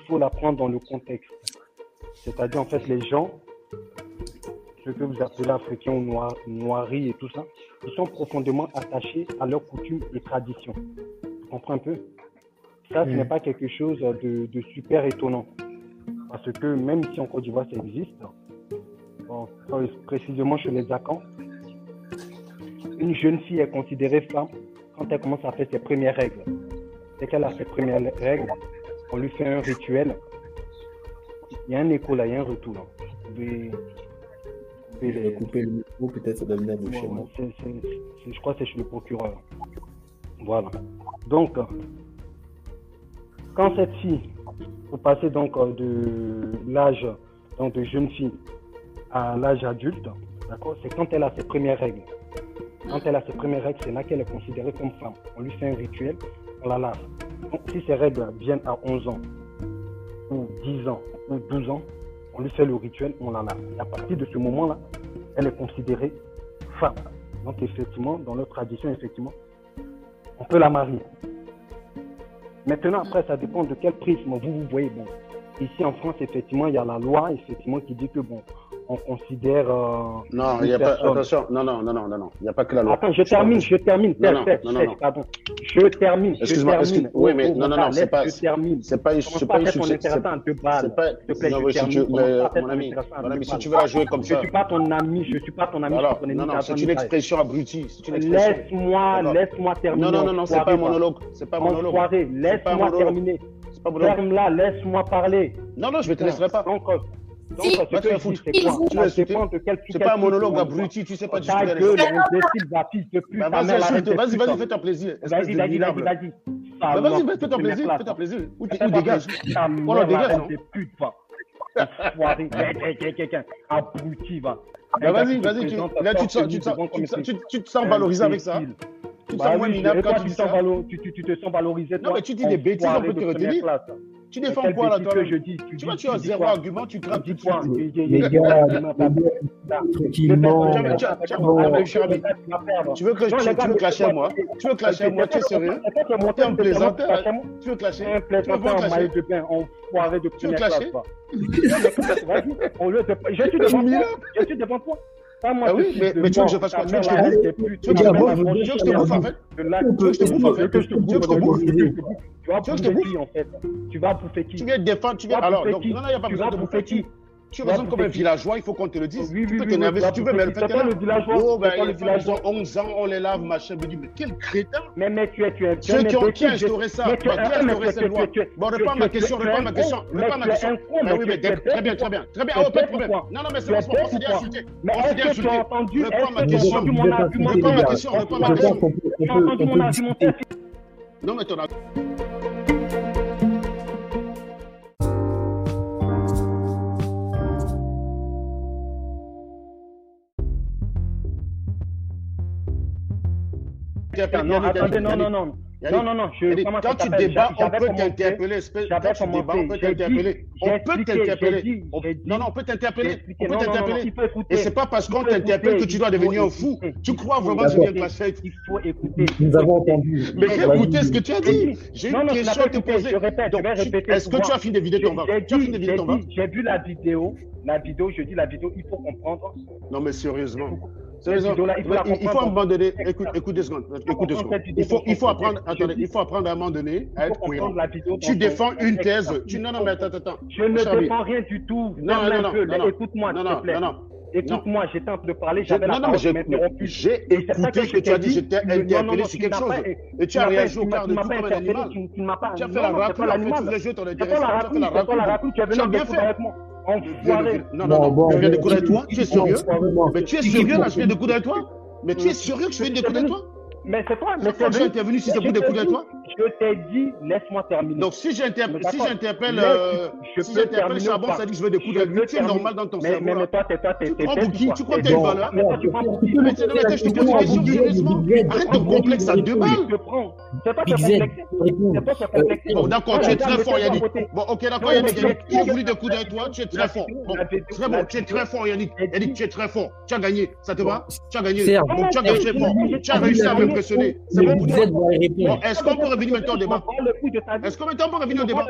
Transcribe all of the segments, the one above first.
il faut la prendre dans le contexte. C'est-à-dire, en fait, les gens, ceux que vous appelez africains ou noirs, noiris et tout ça, ils sont profondément attachés à leurs coutumes et traditions. Tu comprends un peu? Ça, ce Mm. n'est pas quelque chose de, de super étonnant. Parce que même si en Côte d'Ivoire ça existe, bon, précisément chez les Akans, une jeune fille est considérée femme quand elle commence à faire ses premières règles. Dès qu'elle a ses premières règles, on lui fait un rituel. Il y a un écho là, il y a un retour là. Vous pouvez- vous pouvez Je les- vais couper le micro, peut-être ça doit venir de chez moi. je crois que c'est chez le procureur. Voilà. Donc, quand cette fille, vous passez donc euh, de l'âge donc de jeune fille à l'âge adulte, d'accord, c'est quand elle a ses premières règles. Quand elle a ses premières règles, c'est là qu'elle est considérée comme femme. On lui fait un rituel, on la lave. Si ces règles viennent à 11 ans, ou 10 ans, ou 12 ans, on lui fait le rituel, on la lave. Et à partir de ce moment-là, elle est considérée femme. Donc, effectivement, dans notre tradition, effectivement, on peut la marier. Maintenant, après, ça dépend de quel prisme vous, vous voyez. Bon, ici en France, effectivement, il y a la loi, effectivement, qui dit que, bon, on considère. euh, Non, il y a pas. personne- Attention, non, non, non, non, non, non. Il n'y a pas que la loi. Attends, je termine, je termine. Non, non, non, non, non. pardon. Je termine, je Excuse-moi, excuse- oui, mais non, non, non, c'est pas- Je termine. C'est pas, c'est pas pas une succès. intéressant à deux balles. C'est pas. Non, je mais si tu, pas mon ami, mon ami, si tu veux la jouer comme Je ça. suis pas ton ami, je suis pas ton ami. Alors, je non, non, c'est une expression abrutie. C'est. Laisse-moi, laisse-moi terminer. Non, non, non, non, c'est pas un monologue. C'est pas un monologue. C'est pas un laisse-moi terminer. C'est pas un. Ferme-la, laisse-moi parler. Non, non, je ne te laisserai pas. Donc, Si. que c'est quoi pas un monologue on abruti, tu sais pas discuter avec. Bah, ta Vas-y, vas-y, vas-y, hein. fais-toi plaisir. Vas-y, vas-y, vas-y, vas-y. Bah, fais-toi première plaisir, classe. fais-toi plaisir. Ou Fais dégage? abruti, va. Vas-y, vas-y, tu- présente là, tu te sens- valorisé avec ça. Tu te sens moins minable quand tu dis te sens ça. valo- tu, tu, tu te sens valorisé, Non, mais tu dis des bêtises, on peut te retenir. Tu défends quoi là, toi que je dis Tu Tu vois, tu as zéro argument, tu Tu grappes y a- Les gars, tranquillement. Attends, ah, tu. Tu veux tu, tu veux clasher moi Tu veux clasher moi Tu es sérieux monté T'es un plaisanteur. Tu veux clasher Un Tu veux clasher de enfoiré de première clasher Je suis devant toi. Je suis devant toi. Pas moi, Ah oui, mais- mais tu veux que je fasse quoi? Tu veux que je te bouffe Tu veux que je te bouffe la Tu veux que je te bouffe en fait Tu veux que je te bouffe en fait que je te Tu veux que je te bouffe Tu vas Tu veux que je te bouffer bouffe qui en fait? Tu vas bouffer qui? Tu viens défendre, tu viens. Alors, non, non, il n'y a pas Tu besoin de bouffer bouffer. qui? Tu raisonnes comme un villageois, il faut qu'on te le dise. Oui, Tu oui, peux oui, t'énerver si tu veux, mais le fait est là. le villageois. Oh, ben, les villageois. ont 11 ans, on les lave, machin. Je me dis, mais quel crétin Mais, mais tu es, tu es, tu Ceux es qui ont, qui instauré ça Qui a instauré cette loi Bon, réponds à ma question, réponds à ma question. Réponds à ma question. Ah oui, mais très bien, très bien. Très bien, oh, pas de problème. Non, non, mais c'est es bon, on s'est dit insulté. On s'est dit insulté. Réponds à ma question. Réponds à ma question, réponds à ma question. argumentaire Non, mais ton Non, attendez, non, non, non. Non, non, non, je, comment quand tu débats, on peut t'interpeller. Quand tu débats, on peut t'interpeller. On peut t'interpeller. Non, non, on peut t'interpeller. On peut t'interpeller. Et c'est pas parce qu'on t'interpelle que tu dois devenir un fou. Tu crois vraiment que tu viens écouter, clasher Il faut écouter. Nous avons entendu. Mais écoutez ce que tu as dit. J'ai Non, une question à te poser. je répète, je vais répéter. Est-ce que tu as fini de vider ton Tu as fini de vider ton dit- J'ai vu la vidéo. La vidéo, je dis la vidéo, il faut comprendre. Non, mais sérieusement. Il faut la Il il faut à un comprendre. moment donner. Écoute, écoute deux secondes. Écoute deux secondes. Il faut, il faut apprendre. Attendez, il faut apprendre à un moment donné à être cohérent. Tu défends une thèse. Tu non, non, mais attends, attends. Je ne défends rien du tout. Non, non, non, non. Écoute-moi, s'il te plaît. non, non. Écoute-moi, j'étais en train de parler, J'ai- j'avais la Non, non, mais parole, j'ai tu écouté ce que tu as dit. J'étais interpellé sur tu quelque chose. Et tu as réagi au tu quart de tout comme un animal. Tu tu ne m'as pas. Tu as fait la raclure, en fait, la Tu as fait la raclure. tu Tu as en bien fait. avec moi. Non, Enfoiré. non, non, non. Je viens de courir avec toi. Tu es sérieux? Mais tu es sérieux là, je viens de courir avec toi? Mais tu es sérieux que je viens de courir avec toi? Mais c'est toi, mais c'est intervenu, si c'est pour t'ai avec dit- toi Je t'ai dit, laisse-moi terminer. Donc si j'interpelle, Mais si j'interpelle, Mais euh, je si j'interpelle pas ça dit que je veux découdre Je avec lui. Tu terminer. normal dans ton cerveau. mais, toi, t'es toi, t'es Tu prends quoi Tu crois que T'es t'es une valeur Mais toi, tu prends pour qui Mais c'est non, mais je te pose une question sérieusement. Arrête de complexer à deux balles. Je prends. C'est toi qui Z, complexé. réponds. C'est toi qui es complexé. Bon, d'accord, tu es très fort, Yannick. Bon, ok, d'accord, Yannick. je- J'ai voulu découdre avec toi, tu es très fort. Bon, La très bon, la tu es très fort, Yannick. Yannick, dis- tu es très fort. Tu as gagné, ça te va Tu as gagné. Tu as gagné fort. Tu as réussi à C'est bon pour est-ce qu'on peut revenir maintenant au débat m'en. Est-ce que maintenant on peut revenir m'en au débat.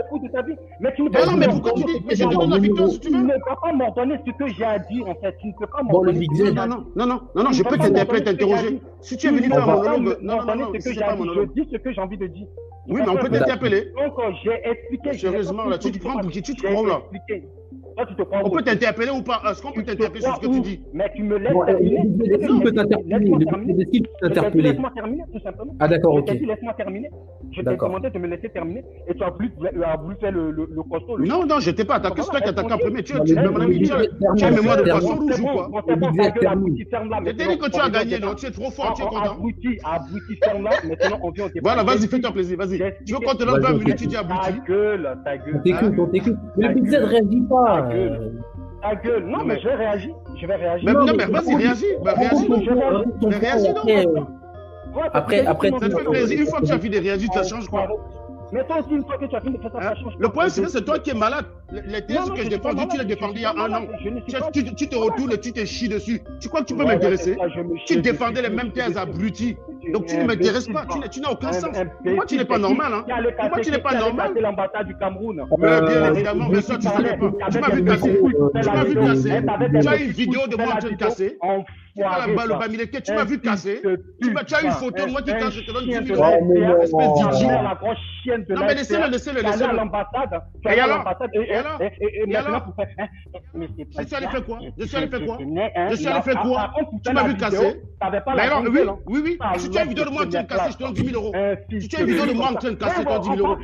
Mais tu peux non, pas mais me pourquoi tu donner dis ce Mais je te donne la victoire si tu Tu veux. ne peux pas m'ordonner ce que j'ai à dire, en fait. Tu ne peux pas j'ai à Non, non, non, non, non, non, Tu je peux t'interpeller, t'interroger. Si tu es Tu venu faire un monologue, me- non, non, non, c'est pas monologue. Je dis ce que j'ai envie de dire. Oui, mais on peut t'interpeller. Donc, j'ai expliqué. Sérieusement, là, tu te prends pour qui Tu te prends là expliqué. Toi, tu te prends On peut t'interpeller ou pas Est-ce qu'on peut t'interpeller sur ce que tu dis Mais tu me laisses euh, terminer. qu'il peut t'interpeller Laisse-moi terminer. Tout simplement. Ah, d'accord, Je ok. laisse-moi terminer. Je t'ai demandé de me laisser terminer. Et tu as voulu, tu as voulu faire le, costaud. Non, non, je t'ai pas attaqué, c'est toi qui attaques en premier. Tu as une mémoire de poisson rouge ou quoi ta. Je t'ai dit que tu on as gagné, non Tu es trop fort, tu es content. Abruti, abruti, ferme là. Maintenant, on vient au. Voilà, vas-y, fais-toi plaisir, vas-y. Tu veux qu'on te donne 20 Vas-y, minutes, tu dis Ta abruti gueule, ta gueule. On t'écoute, on t'écoute. Mais Ta le gueule. réagit pas. Ta gueule. Ta gueule. Non, mais mais- je vais réagir. Je vais réagir. Mais Non, mais- mais vas-y, réagis. Bah, réagis donc. je vais réagir. Ton Mais réagis donc. après, Après- que après, sinon, Ça te tu- fait plaisir. Une fois que tu as fini de réagir, ça change quoi Mais toi aussi, une fois que tu as fini de faire ça, Hein? ça change Le problème, c'est que c'est toi qui es malade. Les Non, thèses non, que je défends, tu les défendais il y a un an. Tu, te retournes et tu te chies dessus. Tu crois que tu peux m'intéresser? Tu défendais les mêmes thèses. Tu Donc tu ne m'intéresses pas. Tu n'as aucun Un- sens. un Pour moi, tu n'es pas normal. Hein? qui allait Pour moi, casser- tu n'es pas normal? l'ambassade du Cameroun. Mais Euh, bien évidemment, mais ça, tu ne savais pas. Tu m'as vu casser. Tu m'as la vu casser. Tu as une vidéo de moi en la train de casser. Tu vois Enfoiré, là-bas, le toi. Bamileke, tu m'as vu casser. Tu as une photo de moi qui casse, je te donne chien 10 de 000 la euros. SPA, Non, mais espèce d'idiot, de Non, mais laissez-le, laissez-le, laissez-le. à l'ambassade, tu Et allais à alors l'ambassade, et, alors et, maintenant, alors pour faire, hein, mais c'est pas Je suis allé ça. faire quoi? Je suis allé faire quoi? Je suis hein, Je suis allé faire quoi? Tu m'as vu casser Mais alors, oui, oui, oui. Si tu as une vidéo de moi en train de casser, je te donne 10 000 euros. Si tu as une vidéo de moi en train de casser, je te donne 10 000 euros.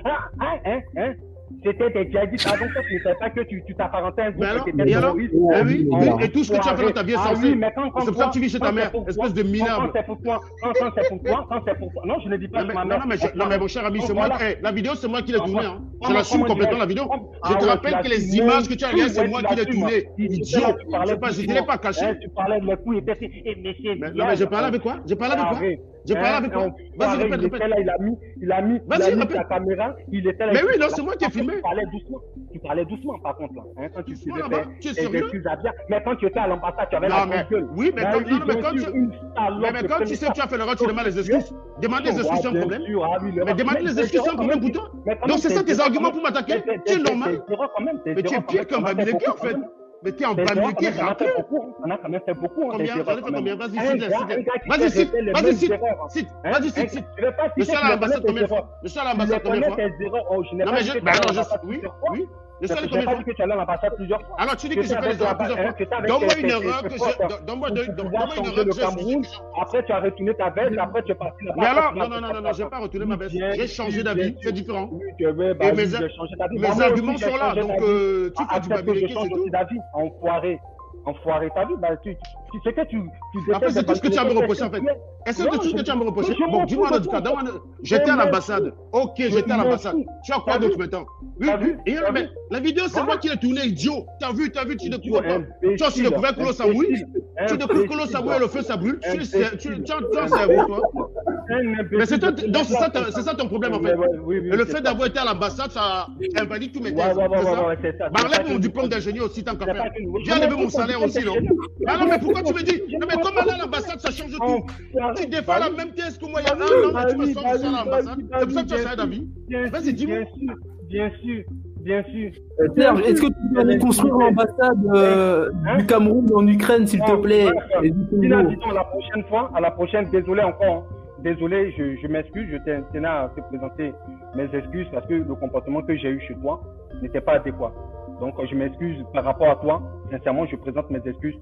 C'était des djihadistes. Ah, toi, tu ne savais pas que tu t'apparentais à un groupe Et alors. Eh oui, et tout ce que tu as fait dans ta vie est Ah censé. C'est pour ça que tu vis chez ta mère, espèce de minable. Quand c'est pour toi, quand, c'est pour toi, quand c'est pour toi. Non, je ne dis pas ma mère. non, mais, mon cher ami, c'est moi. eh, la vidéo, c'est moi qui l'ai Ah, tournée. Hein. Je l'assume complètement la vidéo. Je Ah te ouais, rappelle que les images que tu as regardées, c'est moi qui l'assumes. tournées. Idiot. Je ne l'ai pas caché. Hein, Tu parlais de eh, mais c'est Mais- Non, mais je parlais avec quoi? Je parlais avec quoi? Arrête. Je parlais avec Hein, Vas-y, enfoiré, répète, il répète. là, il a mis, il a mis, il a mis répète. sa caméra, il était là. Mais oui, non, c'est moi qui ai filmé. Tu parlais doucement, tu parlais doucement par contre là. Hein, quand tu Tu es sérieux? Mais quand tu étais à l'ambassade, tu avais la mais gueule. oui, mais quand, non, mais quand tu, mais, quand tu sais que tu as fait l'erreur, tu demandes les excuses. Demande des excuses, c'est un problème. Mais demander les excuses, c'est un problème pour toi. Donc c'est ça tes arguments pour m'attaquer Tu es normal. Mais tu es pire qu'un t'en en fait Mais Tes fait beaucoup, hein. T'en as quand même fait beaucoup, hein, Combien combien Vas-y, qui Vas-y, cite. Vas-y, cite. Cite. Hein, Vas-y, hein, cite, pas Je citer, l'ambassade combien de fois l'ambassade combien de fois Non, mais je. Bah non, je. Oui, oui. Je Je n'ai pas fois dit que tu allais l'ambassade plusieurs fois. Alors tu dis que erreurs la- plusieurs fois. Donne-moi une erreur que. Donne-moi une le que Cameroun. Après, tu as retourné ta veste. Après, tu es parti là-bas. Mais alors, non, non, non, non, non, j'ai pas retourné ma veste. J'ai changé d'avis, c'est différent. Bah, Et oui, mes, arguments sont là, donc euh, tu fais du je change c'est tout. Enfoiré. Enfoiré. T'as vu, bah, tu, tu sais que tu, tu Après, c'est tout ce que tu as me reprocher en fait. Est-ce que c'est tout ce que tu as me je Bon, dis-moi tout cas. J'étais à l'ambassade. Ok, j'étais à l'ambassade. Tu as quoi d'autre maintenant Oui, mais la vidéo, c'est moi qui l'ai tournée, idiot. T'as vu, t'as vu, tu découvres pas. Toi, tu découvres que l'eau, ça Tu découvres que l'eau, ça et le feu, ça brûle. Tu as un cerveau, toi. Mais c'est toi- donc c'est ça, ta- c'est ça ton problème en fait. Et le fait d'avoir été à l'ambassade, ça invalide tous mes thèses. enlève pas mon diplôme d'ingénieur aussi, tant qu'à faire. lever m'en mon salaire aussi, non Ah non, mais pourquoi tu me dis Non, mais comme aller à l'ambassade, ça change tout. Tu défends la même thèse que moi il y a un an, tu me sors ça à l'ambassade. C'est pour ça que tu as d'avis. Bien Vas-y, sûr, dis-moi. Bien sûr, bien sûr, bien sûr. Euh, Serge, est-ce que tu peux aller construire l'ambassade euh, Hein du Cameroun en Ukraine, s'il te plaît? dis-donc, la prochaine fois, à la prochaine, désolé encore. hein. Désolé, je, je m'excuse, je t'ai- tenais à te présenter mes excuses parce que le comportement que j'ai eu chez toi n'était pas adéquat. Donc, je m'excuse par rapport à toi. Sincèrement, je présente mes excuses